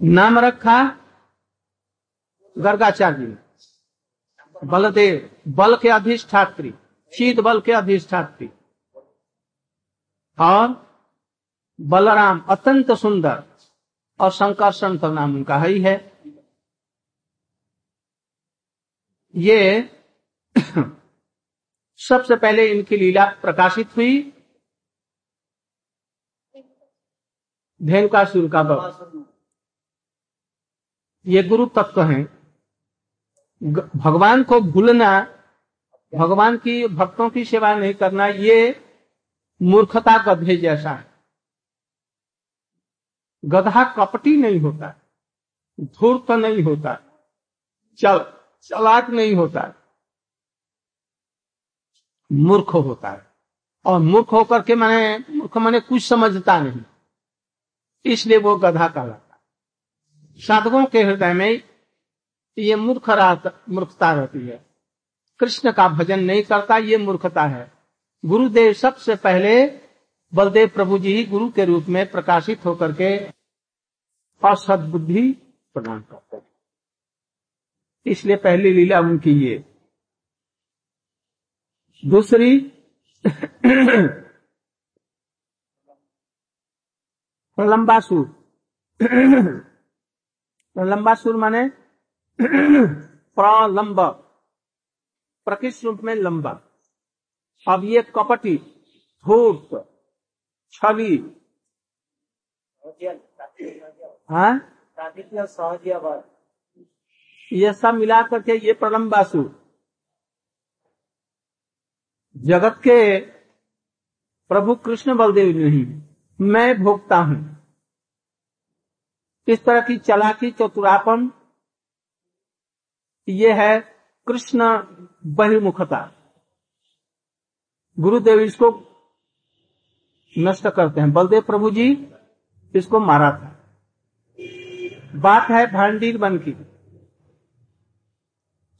नाम रखा गर्गाचार्य। बलदेव, बल के अधिष्ठात्री, शीत बल के अधिष्ठात्री। और बलराम अत्यंत सुंदर और संकर्षण तो नाम उनका ही है ये सबसे पहले इनकी लीला प्रकाशित हुई धेनुकासुर का वध ये गुरु तत्व है भगवान को भूलना, भगवान की भक्तों की सेवा नहीं करना, ये मूर्खता गधे जैसा है। गधा कपटी नहीं होता, धूर्त नहीं होता, चल, चलाक नहीं होता, मूर्ख होता है। और मूर्ख होकर के मैंने, मूर्ख मैंने कुछ समझता नहीं, इसलिए वो गधा कहलाता साधकों के हृदय में ये मूर्ख मूर्खता रहती है। कृष्ण का भजन नहीं करता, ये मूर्खता है। गुरुदेव सबसे पहले बलदेव प्रभु जी ही गुरु के रूप में प्रकाशित होकर के असद बुद्धि प्रदान करते इसलिए पहली लीला उनकी ये। दूसरी प्रलंबासुर प्रलंबासुर माने प्रलंब प्रकृष्ट रूप में लंबा। अब ये कपटी, धूप, छवि। हाँ? ये सब मिला करके ये प्रलंबासुर जगत के प्रभु कृष्ण बलदेव नहीं, मैं भोगता हूँ। इस तरह की चलाकी चतुरापन? ये है कृष्ण बहिर्मुखता। गुरुदेव इसको नष्ट करते हैं। बलदेव प्रभु जी इसको मारा था। बात है भांडीर बन की।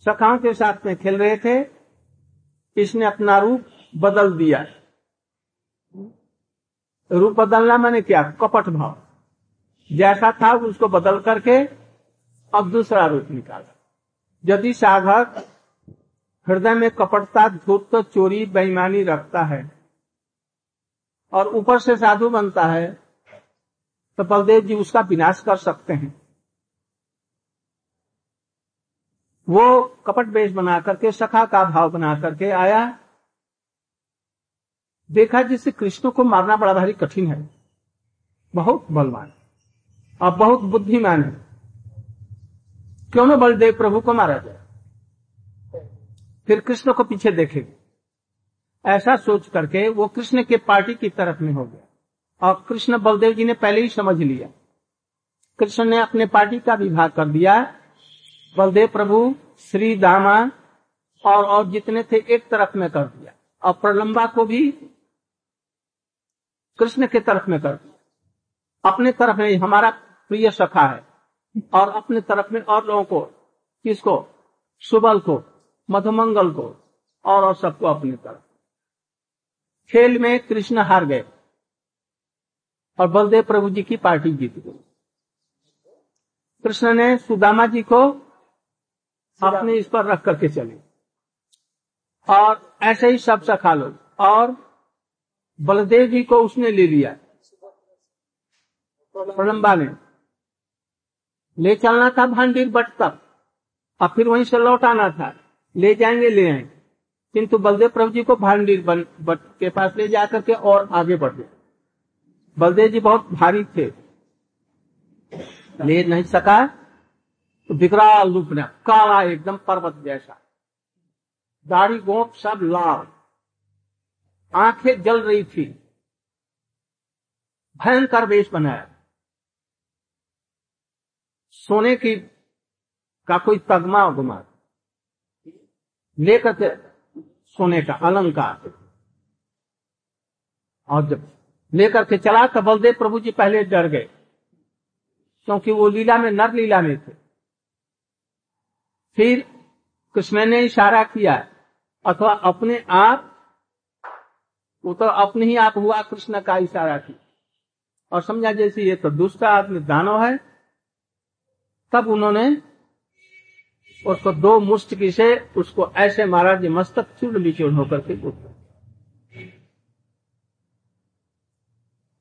सखाओं के साथ में खेल रहे थे। इसने अपना रूप बदल दिया। रूप बदलना मैंने क्या? कपट भाव। जैसा था उसको बदल करके अब दूसरा रूप निकाला। यदि साधक हृदय में कपटता धूर्त चोरी, बेईमानी रखता है और ऊपर से साधु बनता है तो बलदेव जी उसका विनाश कर सकते हैं। वो कपट बेश बना करके, सखा का भाव बना करके आया। देखा जिससे कृष्ण को मारना बड़ा भारी कठिन है। बहुत बलवान। और बहुत बुद्धिमान है। क्यों ना बलदेव प्रभु को मारा जाए? फिर कृष्ण को पीछे देखेगी। ऐसा सोच करके वो कृष्ण के पार्टी की तरफ़ में हो गया। और कृष्ण बलदेव जी ने पहले ही समझ लिया। कृष्ण ने अपने पार्टी का विभाग कर दिया। बलदेव प्रभु, श्री दामा और और जितने थे एक तरफ़ में कर दिया। और प्रलंबा को भी कृष्ण के तरफ़ में कर दिया। अपने तरफ़ में हमारा प्रिय सखा है। और अपने तरफ़ में और लोगों को किसको? सुबल को मधुमंगल को और, और सबको अपनी तरफ़। खेल में कृष्ण हार गए और बलदेव प्रभु जी की पार्टी जीत गई। कृष्ण ने सुदामा जी को अपने इस पर रख करके चले। और ऐसे ही सब सखा लोग और बलदेव जी को उसने ले लिया। प्रलंबा ने ले चलना था भांडीर बट तक और फिर वहीं से लौट आना था। ले जाएँगे, ले आएँगे। किंतु बलदेव प्रभु जी को भांडीर बट के पास ले जाकर के और आगे बढ़ गए। बलदेव जी बहुत भारी थे। ले नहीं सका तो विकराल रूप ने काला एकदम पर्वत जैसा। दाढ़ी गोप सब लाल। आँखें जल रही थी। भयंकर वेश बनाया। सोने की का कोई तगमा उगमा लेकर के सोने का अलंकार। और जब लेकर के चला तो बलदेव प्रभु जी पहले डर गए, क्योंकि वो लीला में, नर लीला में थे। फिर कृष्ण ने इशारा किया, अथवा अपने आप, वो तो अपने ही आप हुआ कृष्ण का इशारा किया। और समझा जैसे ये तो दूसरा आदमी दानव है तब उन्होंने उसको दो मुष्टकी से उसको ऐसे मारा जो मस्तक चूर्ण विचूर्ण होकर के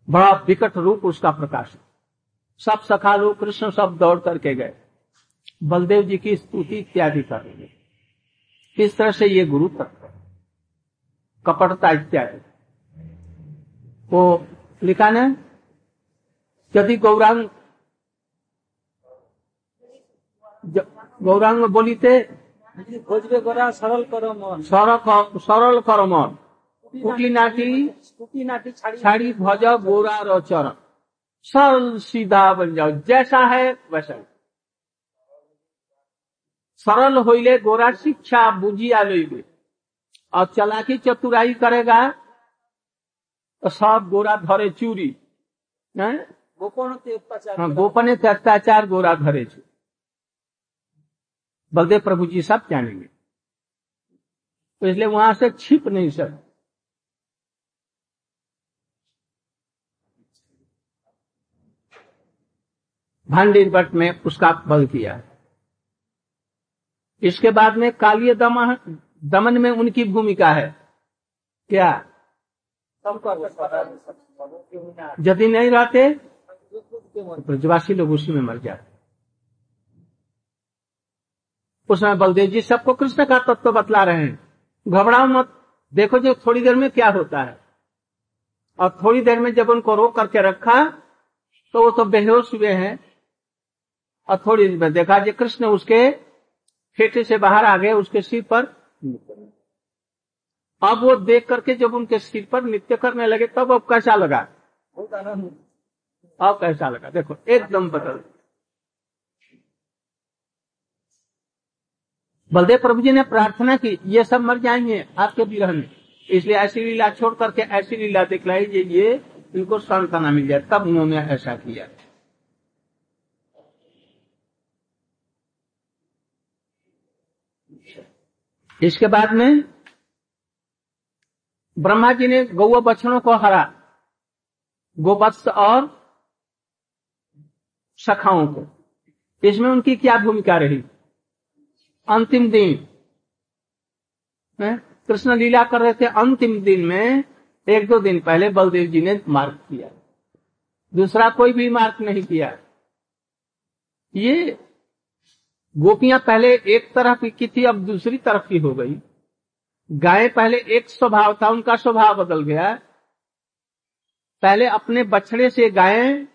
बड़ा विकट रूप उसका प्रकाश सब सखा लोग कृष्ण सब दौड़ करके गए। बलदेव जी की स्तुति इत्यादि कर रहे इस तरह से ये गुरु तत्व कपटता इत्यादि। वो लिखा ने, यदि गौरांग গৌরাঙ্গ বলিতে खोजबे गोरा सरल करो मन সরল করমন কুটি নাটি स्कूटी नाटी छाड़ी ছাড়ি ভজ গোরা রচর सरल सीधा बन जाओ जैसा है वैसा ही। सरल होइले गोरा शिक्षा बुझिया लइबे और चलाकी चतुराई करेगा तो सब गोरा धरे चूरी हैं? गोपन के अत्याचार हाँ, गोपने के अत्याचार गोरा धरे छे बलदेव प्रभु जी सब जानेंगे। तो इसलिए वहाँ से छिप नहीं सकते भांडीर भट्ट में उसका बल किया। इसके बाद में कालिय दमन दमन में उनकी भूमिका है। क्या? यदि नहीं रहते के ब्रजवासी लोग उसी में मर जाते। उस समय बलदेव जी सबको कृष्ण का तत्व बतला रहे हैं। घबराओ मत। देखो जो थोड़ी देर में क्या होता है। और थोड़ी देर में जब उनको रोक करके रखा तो वो तो बेहोश हुए हैं। और थोड़ी देर में देखा जो कृष्ण उसके फेटे से बाहर आ गए उसके सिर पर। अब वो देख करके जब उनके सिर पर नृत्य करने लगे तब अब कैसा लगा? अब कैसा लगा? देखो एकदम बदल। बलदेव प्रभु जी ने प्रार्थना की, ये सब मर जाएँगे, आपके विरह में इसलिए ऐसी लीला छोड़ करके ऐसी लीला दिखलाई ये इनको सांत्वना मिल जाए, तब उन्होंने ऐसा किया। इसके बाद में ब्रह्मा जी ने गौ बछड़ों को हरा, गोवत्स और सखाओं को। इसमें उनकी क्या भूमिका रही? अंतिम दिन। कृष्ण लीला कर रहे थे अंतिम दिन में, एक दो दिन पहले बलदेव जी ने मार्ग किया। दूसरा कोई भी मार्ग नहीं किया। ये गोपियाँ पहले एक तरफ़ की थी, अब दूसरी तरफ़ की हो गई। गाय पहले एक स्वभाव था, उनका स्वभाव बदल गया। पहले अपने बछड़े से गायें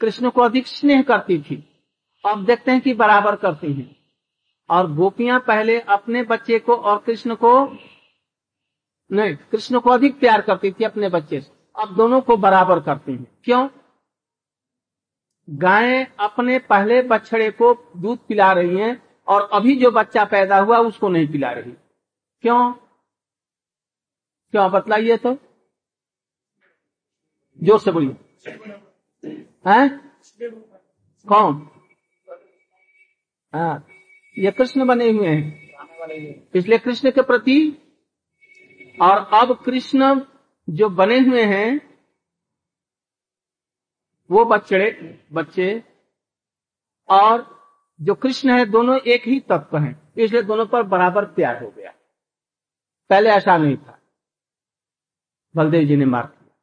कृष्ण को अधिक स्नेह करती थी। अब देखते हैं कि बराबर करती हैं। और गोपियाँ पहले अपने बच्चे को और कृष्ण को नहीं, कृष्ण को अधिक प्यार करती थी अपने बच्चे से। अब दोनों को बराबर करती हैं। क्यों? गायें अपने पहले बछड़े को दूध पिला रही हैं और अभी जो बच्चा पैदा हुआ उसको नहीं पिला रही। क्यों? क्यों बतलाइए तो? ज़ोर से बोलिए। हैं? कौन? हाँ। ये कृष्ण बने हुए हैं। इसलिए कृष्ण के प्रति और अब कृष्ण जो बने हुए हैं, वो बच्चे बच्चे और जो कृष्ण है, दोनों एक ही तत्व हैं। इसलिए दोनों पर बराबर प्यार हो गया। पहले ऐसा नहीं था। बलदेव जी ने मार किया।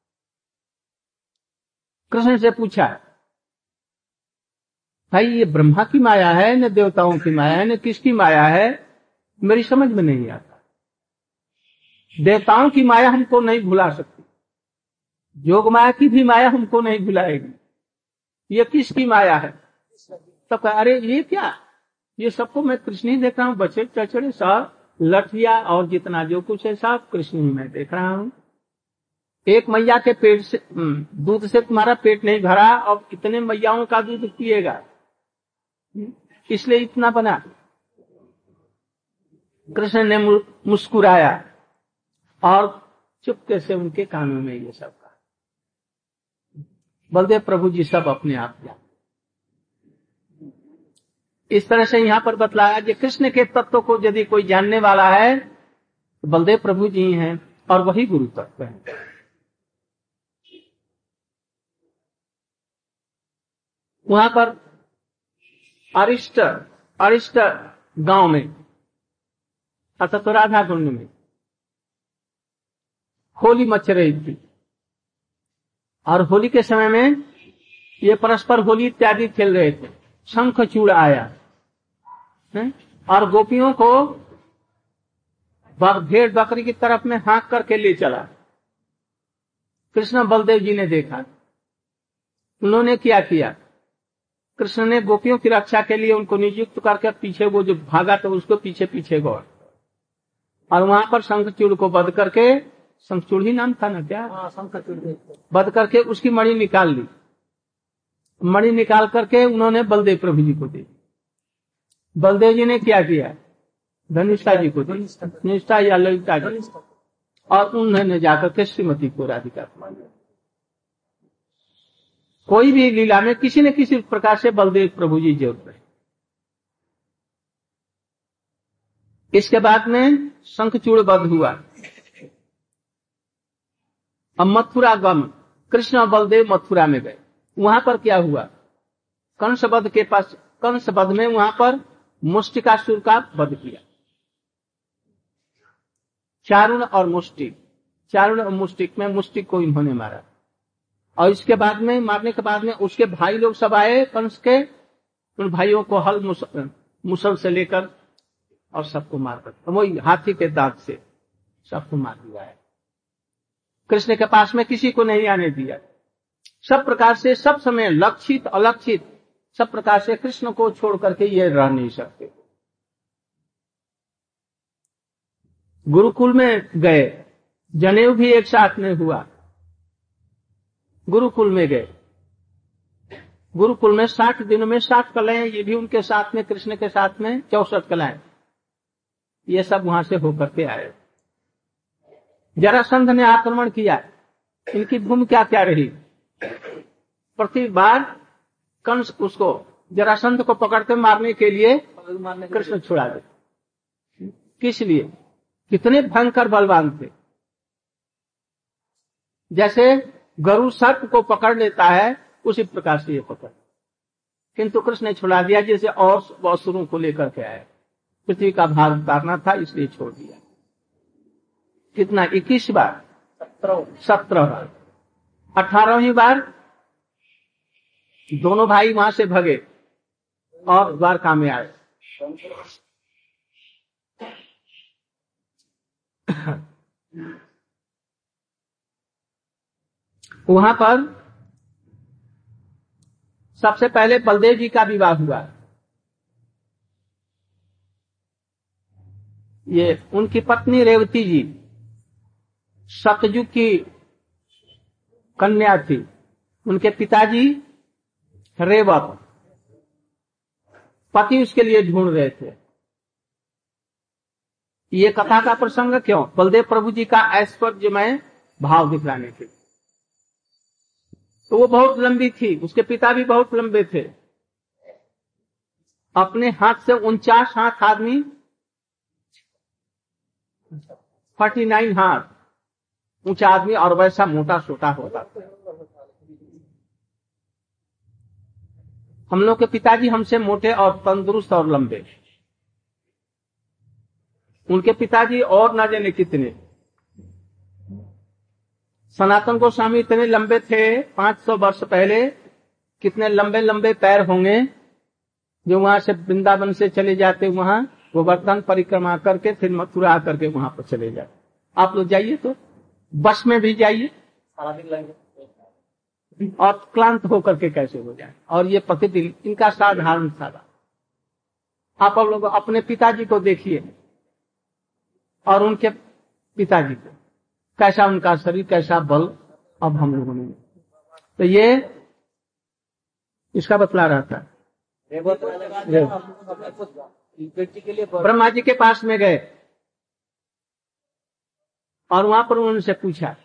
कृष्ण से पूछा भाई ये ब्रह्मा की माया है न देवताओं की माया है न किसकी माया है मेरी समझ में नहीं आता। देवताओं की माया हमको नहीं भुला सकती। जोग माया की भी माया हमको नहीं भुलाएगी। ये किसकी माया है? कहा अरे ये क्या? ये सबको मैं कृष्ण ही देख रहा हूँ बचे चचड़े सब लठिया और जितना जो कुछ है सब कृष्ण ही मैं देख रहा हूँ। एक मैया के पेट से हम्म, दूध से तुम्हारा पेट नहीं भरा और कितने मैयाओं का दूध पिएगा। इसलिए इतना बना। कृष्ण ने मुस्कुराया और चुपके से उनके कानों में ये सब कहा। बलदेव प्रभु जी सब अपने आप जान इस तरह से यहाँ पर बतलाया कि कृष्ण के तत्व को यदि कोई जानने वाला है तो बलदेव प्रभु जी हैं और वही गुरु तत्व है। वहाँ पर अरिष्ट अरिष्ट गाँव में, अर्थात तो राधा कुंड में, होली मच रही थी। और होली के समय में ये परस्पर होली इत्यादि खेल रहे थे। शंख चूड़ आया। है? और गोपियों को भेड़ बकरी की तरफ़ में हाँक करके ले चला। कृष्ण बलदेव जी ने देखा। उन्होंने क्या किया? कृष्ण ने गोपियों की रक्षा के लिए उनको नियुक्त करके पीछे वो जो भागा था उसको पीछे पीछे गौर। और वहाँ पर शंखचूड़ को बध करके शंखचूड़ ही नाम था ना क्या? हाँ बध करके उसकी मणि निकाल ली। मणि निकाल करके उन्होंने बलदेव प्रभु जी को दी बलदेव जी ने क्या किया? धनिष्ठा जी को दी निष्ठा या ललिता जी। और उन्होंने जाकर के श्रीमती को राधिका को मान लिया। कोई भी लीला में किसी न किसी प्रकार से बलदेव प्रभु जी ज़रूर रहे इसके बाद में शंखचूड़ बध हुआ। अब मथुरा गम, कृष्ण बलदेव मथुरा में गए। वहाँ पर क्या हुआ? कंस वध के पास कंस वध में वहाँ पर मुष्टिकासुर का वध किया। चारुण और मुष्टिक, चारुण और मुष्टिक में मुष्टिक को इन्होंने मारा। और इसके बाद में मारने के बाद में उसके भाई लोग सब आए कंस के उन भाइयों को हल मुसल, से लेकर और सबको मार कर वही हाथी के दांत से सबको मार दिया है। कृष्ण के पास में किसी को नहीं आने दिया। सब प्रकार से सब समय लक्षित अलक्षित सब प्रकार से कृष्ण को छोड़ करके ये रह नहीं सकते। गुरुकुल में गए। जनेऊ भी एक साथ में हुआ। गुरुकुल में गए। गुरुकुल में साठ दिनों में साठ कलाएँ, ये भी उनके साथ में, कृष्ण के साथ में चौसठ कलाएँ। ये सब वहाँ से होकर के आए। जरासंध ने आक्रमण किया। इनकी भूमिका क्या रही? प्रति बार कंस उसको जरासंध को पकड़ते मारने के लिए कृष्ण छुड़ा दे। किस लिए? कितने भयंकर बलवान थे। जैसे गरु सर्प को पकड़ लेता है, उसी प्रकार से ये पकड़। किंतु कृष्ण ने छुड़ा दिया, जैसे और असुरों को लेकर के आए पृथ्वी का भार उतारना था, इसलिए छोड़ दिया। कितना? इक्कीस बार? सत्रह बार। अठारहवीं बार दोनों भाई वहाँ से भगे और द्वारका में आए। वहाँ पर सबसे पहले बलदेव जी का विवाह हुआ। ये उनकी पत्नी रेवती जी, सतयुग की कन्या थी। उनके पिताजी रेवत, पति उसके लिए ढूंढ रहे थे। ये कथा का प्रसंग क्यों? बलदेव प्रभु जी का ऐश्वर्यमय भाव दिखलाने के लिए। तो वो बहुत लंबी थी, उसके पिता भी बहुत लंबे थे। अपने हाथ से उनचास हाथ आदमी फोर्टी नाइन हाथ, ऊँचा आदमी और वैसा मोटा सोटा होता हम लोग के पिताजी हमसे मोटे और तंदुरुस्त और लंबे। उनके पिताजी और ना जाने कितने। सनातन गोस्वामी इतने लंबे थे 500 वर्ष पहले, कितने लंबे लंबे पैर होंगे, जो वहाँ से वृंदावन से चले जाते वहाँ गोवर्धन परिक्रमा करके, फिर मथुरा आकर के वहाँ पर चले जाते। आप लोग जाइए तो बस में भी जाइए। सारा और क्लांत होकर के कैसे हो जाए? और ये प्रतिदिन इनका साधारण साधा आप लोग अपने पिताजी को देखिए, और उनके पिताजी को। कैसा उनका शरीर कैसा बल अब हम लोगों ने। तो ये इसका बतला रहा था। ब्रह्मा जी के पास में गए। और वहाँ पर उन्होंने पूछा।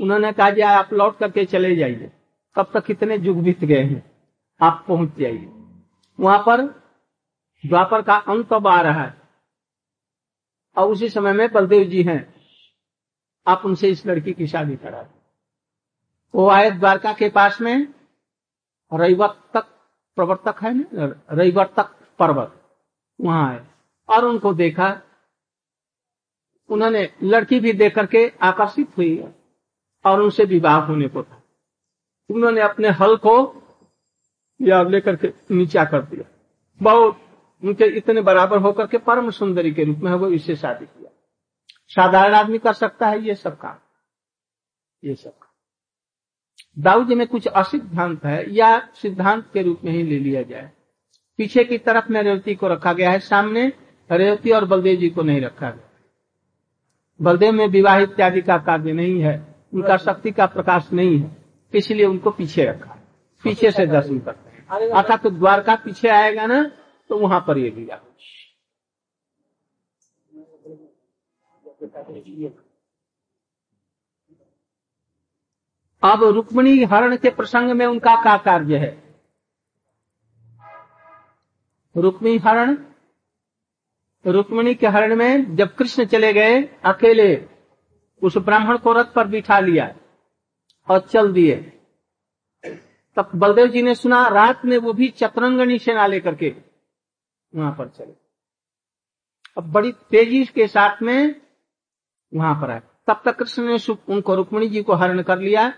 उन्होंने कहा जी आप लौट करके चले जाइए। कब तक कितने युग बीत गए हैं। आप पहुँच जाइए। वहाँ पर द्वापर का अंत अब आ रहा है। और उसी समय में बलदेव जी हैं। आप उनसे इस लड़की की शादी करा दें। वो आए द्वारका के पास में रैवत तक प्रवर्तक है ना रविवर्तक पर्वत, वहाँ आए। और उनको देखा, उन्होंने लड़की भी देख करके आकर्षित हुई और उनसे विवाह होने को था। उन्होंने अपने हल को या लेकर के नीचा कर दिया। बहुत, उनके इतने बराबर होकर के परम सुंदरी के रूप में वो इससे शादी किया। साधारण आदमी कर सकता है ये सब काम। ये सब काम। दाऊ जी में कुछ असिद्धांत है, या सिद्धांत के रूप में ही ले लिया जाए। पीछे की तरफ़ में रेवती को रखा गया है, सामने रेवती और बलदेव जी को नहीं रखा गया। बलदेव में विवाह इत्यादि का कार्य नहीं है, उनका शक्ति का प्रकाश नहीं है, इसलिए उनको पीछे रखा पीछे से दर्शन करते हैं। अर्थात तो द्वारका पीछे आएगा ना तो वहाँ पर ये लिया अब रुक्मणी हरण के प्रसंग में उनका क्या कार्य है? रुक्मिणी हरण, रुक्मिणी के हरण में जब कृष्ण चले गए, अकेले उस ब्राह्मण को रथ पर बिठा लिया और चल दिए। तब बलदेव जी ने सुना, रात में वो भी चतरंगनी सेना लेकर के वहाँ पर चले। अब बड़ी तेज़ी के साथ में वहाँ पर आए तब तक कृष्ण ने उनको रुक्मणी जी को हरण कर लिया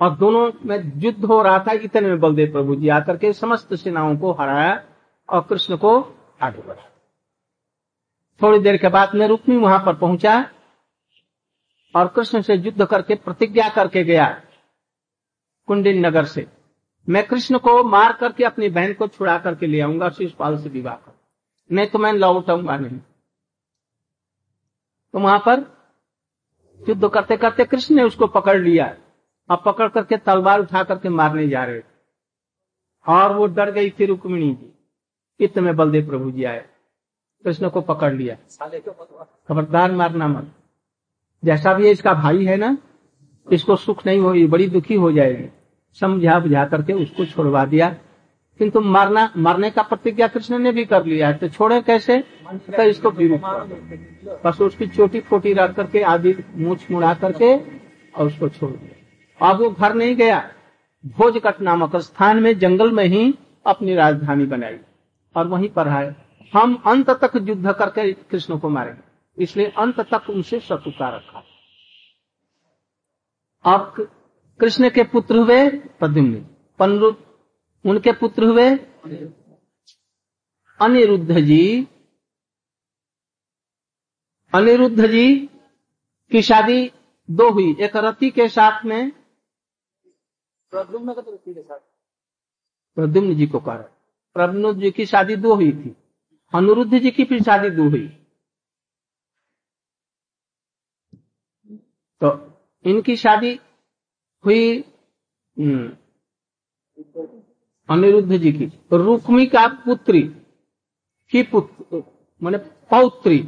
और दोनों में युद्ध हो रहा था, इतने में बलदेव प्रभु जी आकर के समस्त सेनाओं को हराया और कृष्ण को आगे बढ़ा थोड़ी देर के बाद में रुक्मी वहाँ पर पहुँचा और कृष्ण से युद्ध करके प्रतिज्ञा करके गया कुंडिन नगर से। मैं कृष्ण को मार करके अपनी बहन को छुड़ा करके ले आऊँगा शिषपाल से विवाह कर नहीं तो मैं लौटाऊँगा नहीं। तो वहाँ पर युद्ध करते करते कृष्ण ने उसको पकड़ लिया। और पकड़ करके तलवार उठा करके मारने जा रहे थे। और वो डर गई थी रुक्मिणी जी। इत में बलदेव प्रभु जी आए। कृष्ण को पकड़ लिया। खबरदार मारना मत। जैसा भी इसका भाई है ना, इसको सुख नहीं होगी बड़ी दुखी हो जाएगी। समझा बुझा करके उसको छोड़वा दिया। किंतु मारना मारने का प्रतिज्ञा कृष्ण ने भी कर लिया है तो छोड़े कैसे? तो इसको बस उसकी चोटी फोटी रख करके आदि मूछ मुड़ा करके और उसको छोड़ दिया। अब वो घर नहीं गया। भोजकट नामक स्थान में जंगल में ही अपनी राजधानी बनाई और वहीं पर है हम अंत तक युद्ध करके कृष्ण को मारेंगे। इसलिए अंत तक उनसे शत्रुता रखा। अब कृष्ण के पुत्र हुए प्रद्युम्न उनके पुत्र हुए? अनिरुद्ध जी। अनिरुद्ध जी की शादी दो हुई एक रति के साथ में। प्रद्युम्न तो के साथ। प्रद्युम्न जी को कह रहे प्रद्युम्न जी की शादी दो हुई थी अनुरुद्ध जी की फिर शादी दो हुई। तो इनकी शादी हुई अनिरुद्ध जी की, रुक्मी का पुत्री, की पुत्र माने पौत्री।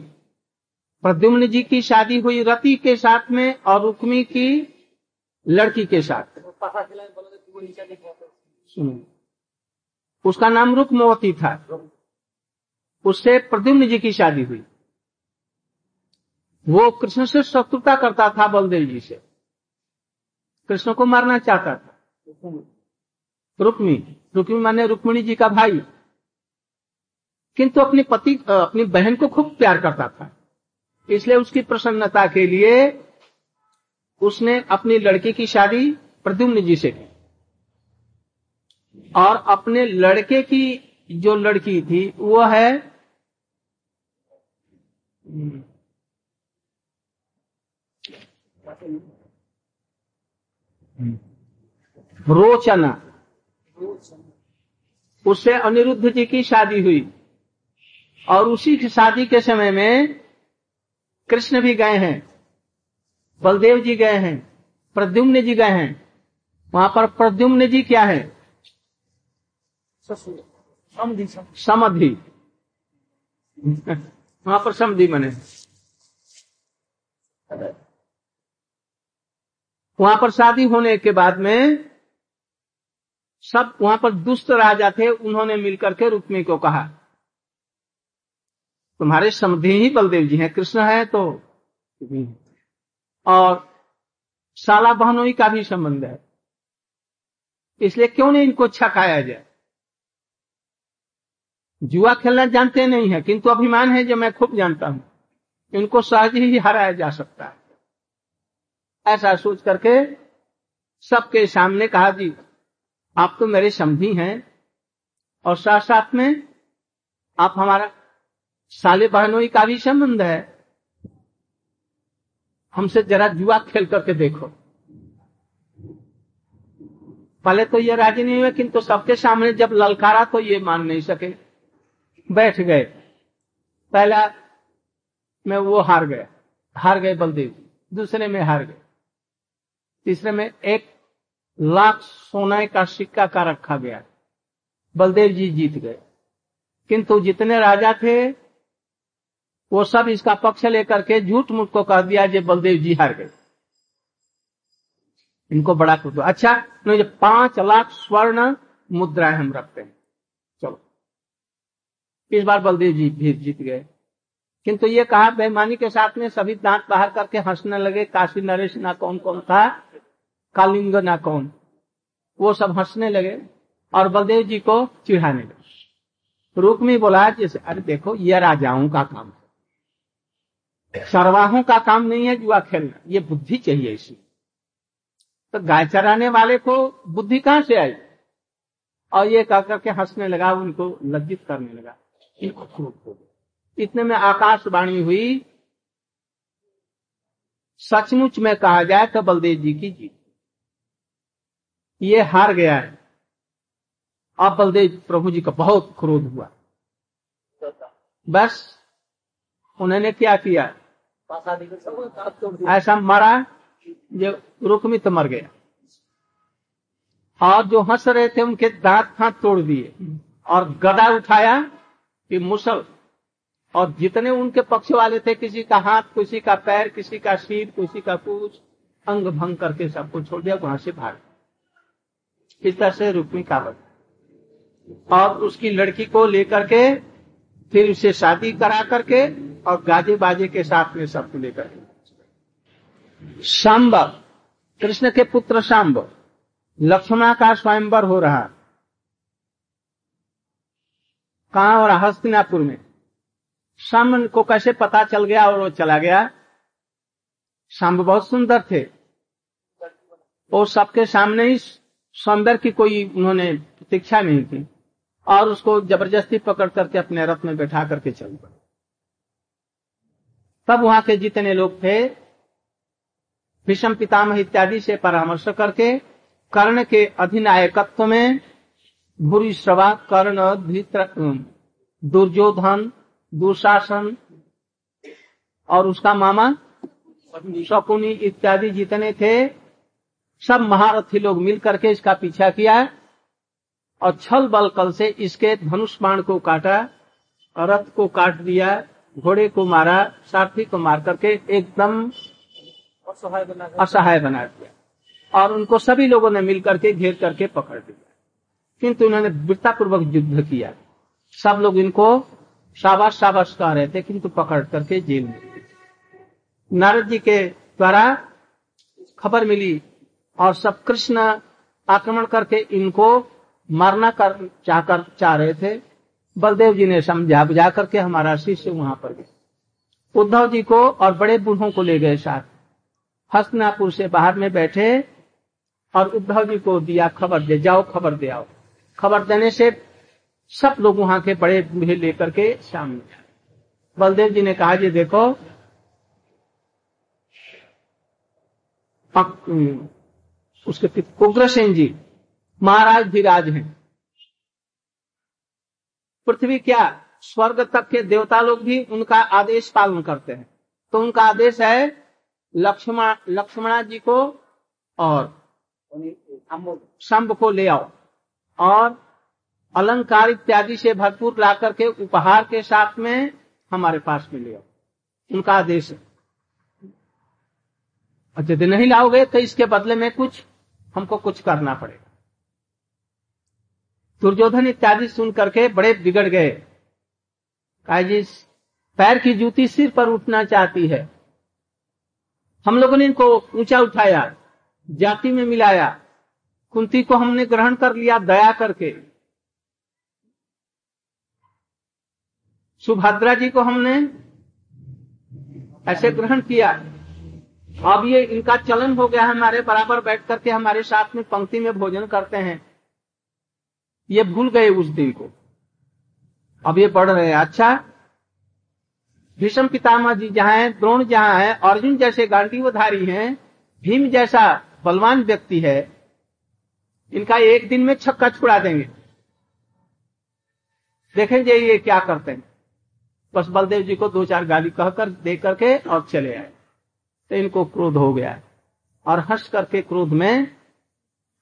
प्रद्युम्न जी की शादी हुई रति के साथ में और रुक्मी की लड़की के साथ। उसका नाम रुक्मवती था। उससे प्रद्युम्न जी की शादी हुई। वो कृष्ण से शत्रुता करता था बलदेव जी से। कृष्ण को मारना चाहता था। रुक्मी। रुक्मी माने रुक्मिणी जी का भाई। किंतु अपनी पति अपनी बहन को खूब प्यार करता था। इसलिए उसकी प्रसन्नता के लिए उसने अपनी लड़की की शादी प्रद्युम्न जी से की। और अपने लड़के की जो लड़की थी, वो है, रोचना। उससे अनिरुद्ध जी की शादी हुई। और उसी की शादी के समय में कृष्ण भी गए हैं बलदेव जी गए हैं प्रद्युम्न जी गए हैं। वहाँ पर प्रद्युम्न जी क्या है? समधि वहाँ पर समधि बने। वहाँ पर शादी होने के बाद में सब वहाँ पर दुष्ट राजा थे, उन्होंने मिलकर के रुक्मी को कहा, तुम्हारे समधि ही बलदेव जी हैं, कृष्ण है तो और साला बहनोई का भी संबंध है, इसलिए क्यों नहीं इनको छकाया जाए? जुआ खेलना जानते नहीं है, किंतु अभिमान है जो मैं खूब जानता हूँ, इनको सहज ही हराया जा सकता है। ऐसा सोच करके सबके सामने कहा, जी आप तो मेरे समझी हैं, और साथ साथ में आप हमारा साले बहनोई का भी संबंध है। हमसे जरा जुआ खेल करके देखो। पहले तो ये राज़ी नहीं हुए, किंतु सबके सामने जब ललकारा तो ये मान नहीं सके। बैठ गए। पहला में वो हार गए हार गए बलदेव दूसरे में हार गए। तीसरे में एक लाख सोने का सिक्का का रखा गया। बलदेव जी जीत गए। किंतु जितने राजा थे, वो सब इसका पक्ष लेकर के झूठ मूठ को कह दिया जो बलदेव जी हार गए। इनको बड़ा दो अच्छा नहीं पाँच लाख स्वर्ण मुद्राएँ हम रखते हैं। चलो। इस बार बलदेव जी भी जीत गए। किंतु ये कहा बेमानी के साथ में सभी दांत बाहर करके हंसने लगे, काशी नरेश ना कौन कौन था कालिंग ना कौन। वो सब हंसने लगे और बलदेव जी को चिढ़ाने लगे। रुक्मी बोला, जैसे, अरे देखो, ये राजाओं का काम है। सरवाहों का काम नहीं है जुआ खेलना, ये बुद्धि चाहिए इसी। तो गाय चराने वाले को बुद्धि कहाँ से आई? और ये कह करके हंसने लगा, उनको लज्जित करने लगा। इनको क्रोध हो गया। इतने में आकाशवाणी हुई, सचमुच में कहा जाए तो बलदेव जी की जीत ये हार गया है। अब बलदेव प्रभु जी का बहुत क्रोध हुआ। बस, उन्होंने क्या किया? ऐसा मरा जो रुकमित मर गया। और जो हंस रहे थे, उनके दांत हाथ तोड़ दिए और गदा उठाया कि मुसल और जितने उनके पक्ष वाले थे, किसी का हाथ, किसी का पैर, किसी का सिर किसी का पूछ अंग भंग करके सबको छोड़ दिया, वहाँ से भाग। तरह से रुक्मी का बन और उसकी लड़की को लेकर के फिर उसे शादी करा करके और गाजे बाजे के साथ में सबको लेकर सांब कृष्ण के पुत्र सांब लक्ष्मणा का स्वयंवर हो रहा। कहा और हस्तिनापुर में। शाम को कैसे पता चल गया और वो चला गया? शाम बहुत सुंदर थे। वो सबके सामने ही सौंदर्य की कोई उन्होंने प्रतीक्षा नहीं की और उसको ज़बरदस्ती पकड़ करके अपने रथ में बैठा करके चल पड़े। तब वहाँ के जितने लोग थे, भीषम, पितामह इत्यादि से परामर्श करके कर्ण के अधिनायकत्व में भूरी श्रवा, कर्ण दुर्योधन, दुशासन और उसका मामा शकुनी इत्यादि जितने थे सब महारथी लोग मिल करके इसका पीछा किया और छल बल कल से इसके धनुष बाण को काटा रथ को काट दिया घोड़े को मारा सारथी को मार करके एकदम असहाय बना दिया। और उनको सभी लोगों ने मिल करके घेर करके पकड़ दिया। किंतु उन्होंने वीरतापूर्वक युद्ध किया। सब लोग इनको शाबाश शाबाश कह रहे थे किंतु पकड़ करके जेल में नारद जी के द्वारा खबर मिली और सब कृष्ण आक्रमण करके इनको मारना कर, चाहकर चाह रहे थे। बलदेव जी ने समझा बुझा करके हमारा शिष्य वहाँ पर गया। उद्धव जी को और बड़े बूढ़ों को ले गए साथ। हस्तनापुर से बाहर में बैठे और उद्धव जी को दिया खबर दे, जाओ खबर दे आओ। खबर देने से सब लोग वहाँ के बड़े बूढ़े लेकर के सामने बलदेव जी ने कहा जी देखो उसके उग्रसेन जी, महाराज भी राज हैं। पृथ्वी क्या स्वर्ग तक के देवता लोग भी उनका आदेश पालन करते हैं। तो उनका आदेश है लक्ष्मण लक्ष्मणा जी को और शंभ को ले आओ और अलंकार इत्यादि से भरपूर ला करके उपहार के साथ में हमारे पास में ले आओ। उनका आदेश है। यदि नहीं लाओगे तो इसके बदले में कुछ हमको कुछ करना पड़ेगा। दुर्योधन इत्यादि सुन करके बड़े बिगड़ गए। जी पैर की जूती सिर पर उठना चाहती है। हम लोगों ने इनको ऊँचा उठाया, जाति में मिलाया, कुंती को हमने ग्रहण कर लिया दया करके। सुभद्रा जी को हमने ऐसे ग्रहण किया। अब ये इनका चलन हो गया हमारे बराबर बैठ करके हमारे साथ में पंक्ति में भोजन करते हैं। ये भूल गए उस दिन को। अब ये पढ़ रहे हैं। अच्छा भीष्म पितामह जी जहाँ है, द्रोण जहाँ है, अर्जुन जैसे गांडीवधारी हैं, भीम जैसा बलवान व्यक्ति है, इनका एक दिन में छक्का छुड़ा देंगे। देखेंगे ये क्या करते हैं। बस बलदेव जी को दो चार गाली कहकर, दे करके और चले आए। तो इनको क्रोध हो गया। और हर्ष करके क्रोध में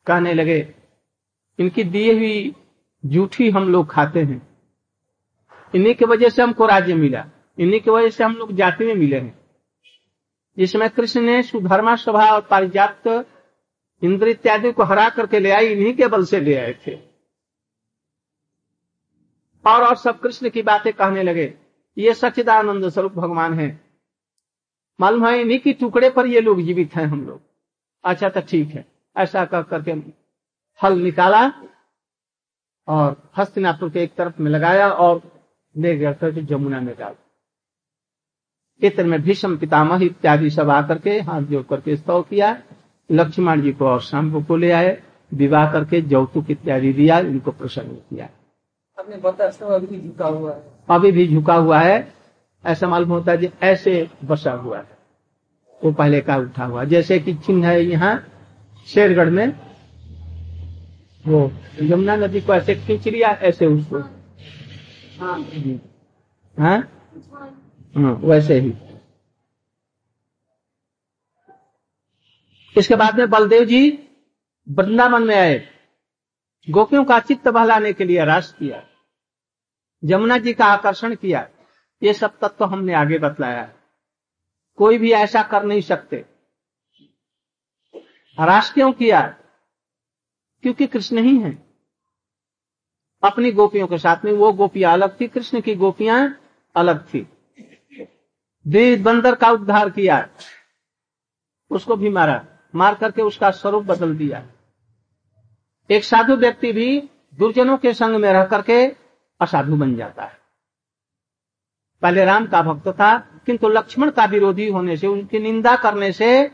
कहने लगे, इनकी दी हुई जूठी हम लोग खाते हैं। इन्हीं की वजह से हमको राज्य मिला। इन्हीं की वजह से हम लोग जाति में मिले हैं। जिसमें कृष्ण ने सुधर्मा सभा और पारिजात इंद्र इत्यादि को हरा करके ले आई इन्हीं के बल से ले आए थे। और और सब कृष्ण की बातें कहने लगे, ये सच्चिदानंद स्वरूप भगवान है। मालूम है इन्हीं की टुकड़े पर ये लोग जीवित हैं हम लोग। अच्छा तो ठीक है। ऐसा कर करके फल निकाला और हस्तिनापुर के एक तरफ़ में लगाया और ले गया करके जमुना में डाल। इत्र में भीष्म पितामह इत्यादि सब आकर के हाथ जोड़ करके स्तव किया। लक्ष्मण जी को और शाम को ले आए विवाह करके जौतुक इत्यादि दिया इनको प्रसन्न किया। अभी भी झुका हुआ है। अभी भी झुका हुआ है। ऐसा मालूम होता है ऐसे बसा हुआ है। वो पहले का उठा हुआ जैसे कि चिन्ह है यहाँ शेरगढ़ में वो यमुना नदी को ऐसे खींच लिया ऐसे उसको। हाँ। हाँ? हाँ वैसे ही। इसके बाद में बलदेव जी वृंदावन में आए। गोपियों का चित्त बहलाने के लिए रास किया। जमुना जी का आकर्षण किया। ये सब तत्व हमने आगे बतलाया है। कोई भी ऐसा कर नहीं सकते। रास क्यों किया क्योंकि कृष्ण ही है। अपनी गोपियों के साथ में वो गोपियाँ अलग थी, कृष्ण की गोपियाँ अलग थी। बंदर का उद्धार किया उसको भी मारा, मार करके उसका स्वरूप बदल दिया एक साधु व्यक्ति भी दुर्जनों के संग में रह करके असाधु बन जाता है। पहले राम का भक्त था, किंतु लक्ष्मण का विरोधी होने से, उनकी निंदा करने से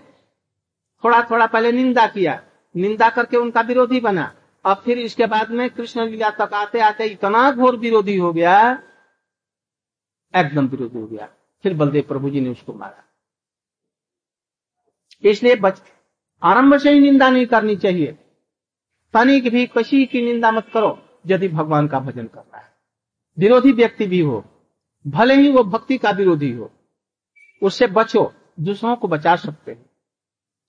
थोड़ा थोड़ा पहले निंदा किया। निंदा करके उनका विरोधी बना। अब फिर इसके बाद में कृष्ण लीला तक आते आते इतना घोर विरोधी हो गया, एकदम विरोधी हो गया। फिर बलदेव प्रभु जी ने उसको मारा। इसलिए बच, आरंभ से ही निंदा नहीं करनी चाहिए। तनिक भी कशी की निंदा मत करो, यदि भगवान का भजन करना है। विरोधी व्यक्ति भी हो। भले ही वो भक्ति का विरोधी हो, उससे बचो, दूसरों को बचा सकते हैं।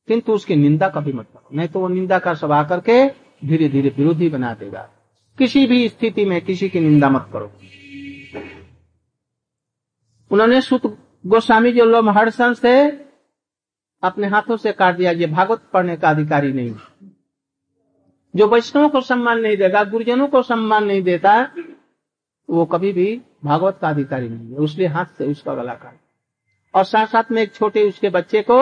किंतु उसकी निंदा कभी मत करो। नहीं तो वो निंदा का सभा करके धीरे धीरे विरोधी बना देगा। किसी भी स्थिति में किसी की निंदा मत करो। उन्होंने सुत गोस्वामी जो लोमहर्षण से अपने हाथों से काट दिया। ये भागवत पढ़ने का अधिकारी नहीं जो वैष्णव को सम्मान नहीं देगा, गुरुजनों को सम्मान नहीं देता वो कभी भी भागवत का अधिकारी नहीं है। उसलिए हाथ से उसका गला काट। और साथ साथ में एक छोटे उसके बच्चे को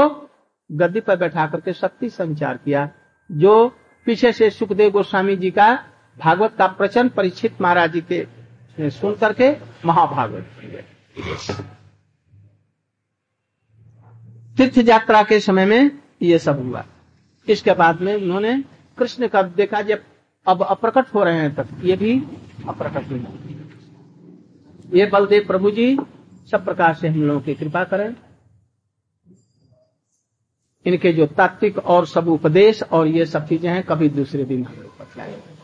गद्दी पर बैठा करके शक्ति संचार किया, जो पीछे से सुखदेव गोस्वामी जी का भागवत का प्रचंड परीक्षित महाराज जी के सुन करके महाभागवत तीर्थ यात्रा के समय में ये सब हुआ। इसके बाद में उन्होंने कृष्ण का देखा, जब अब अप्रकट हो रहे हैं तब ये भी अप्रकट नहीं ये बलदेव प्रभु जी, सब प्रकार से हम लोगों की कृपा करें। इनके जो तात्विक और सब उपदेश और ये सब चीज़ें हैं, कभी दूसरे दिन हम लोग बतलाएँगे।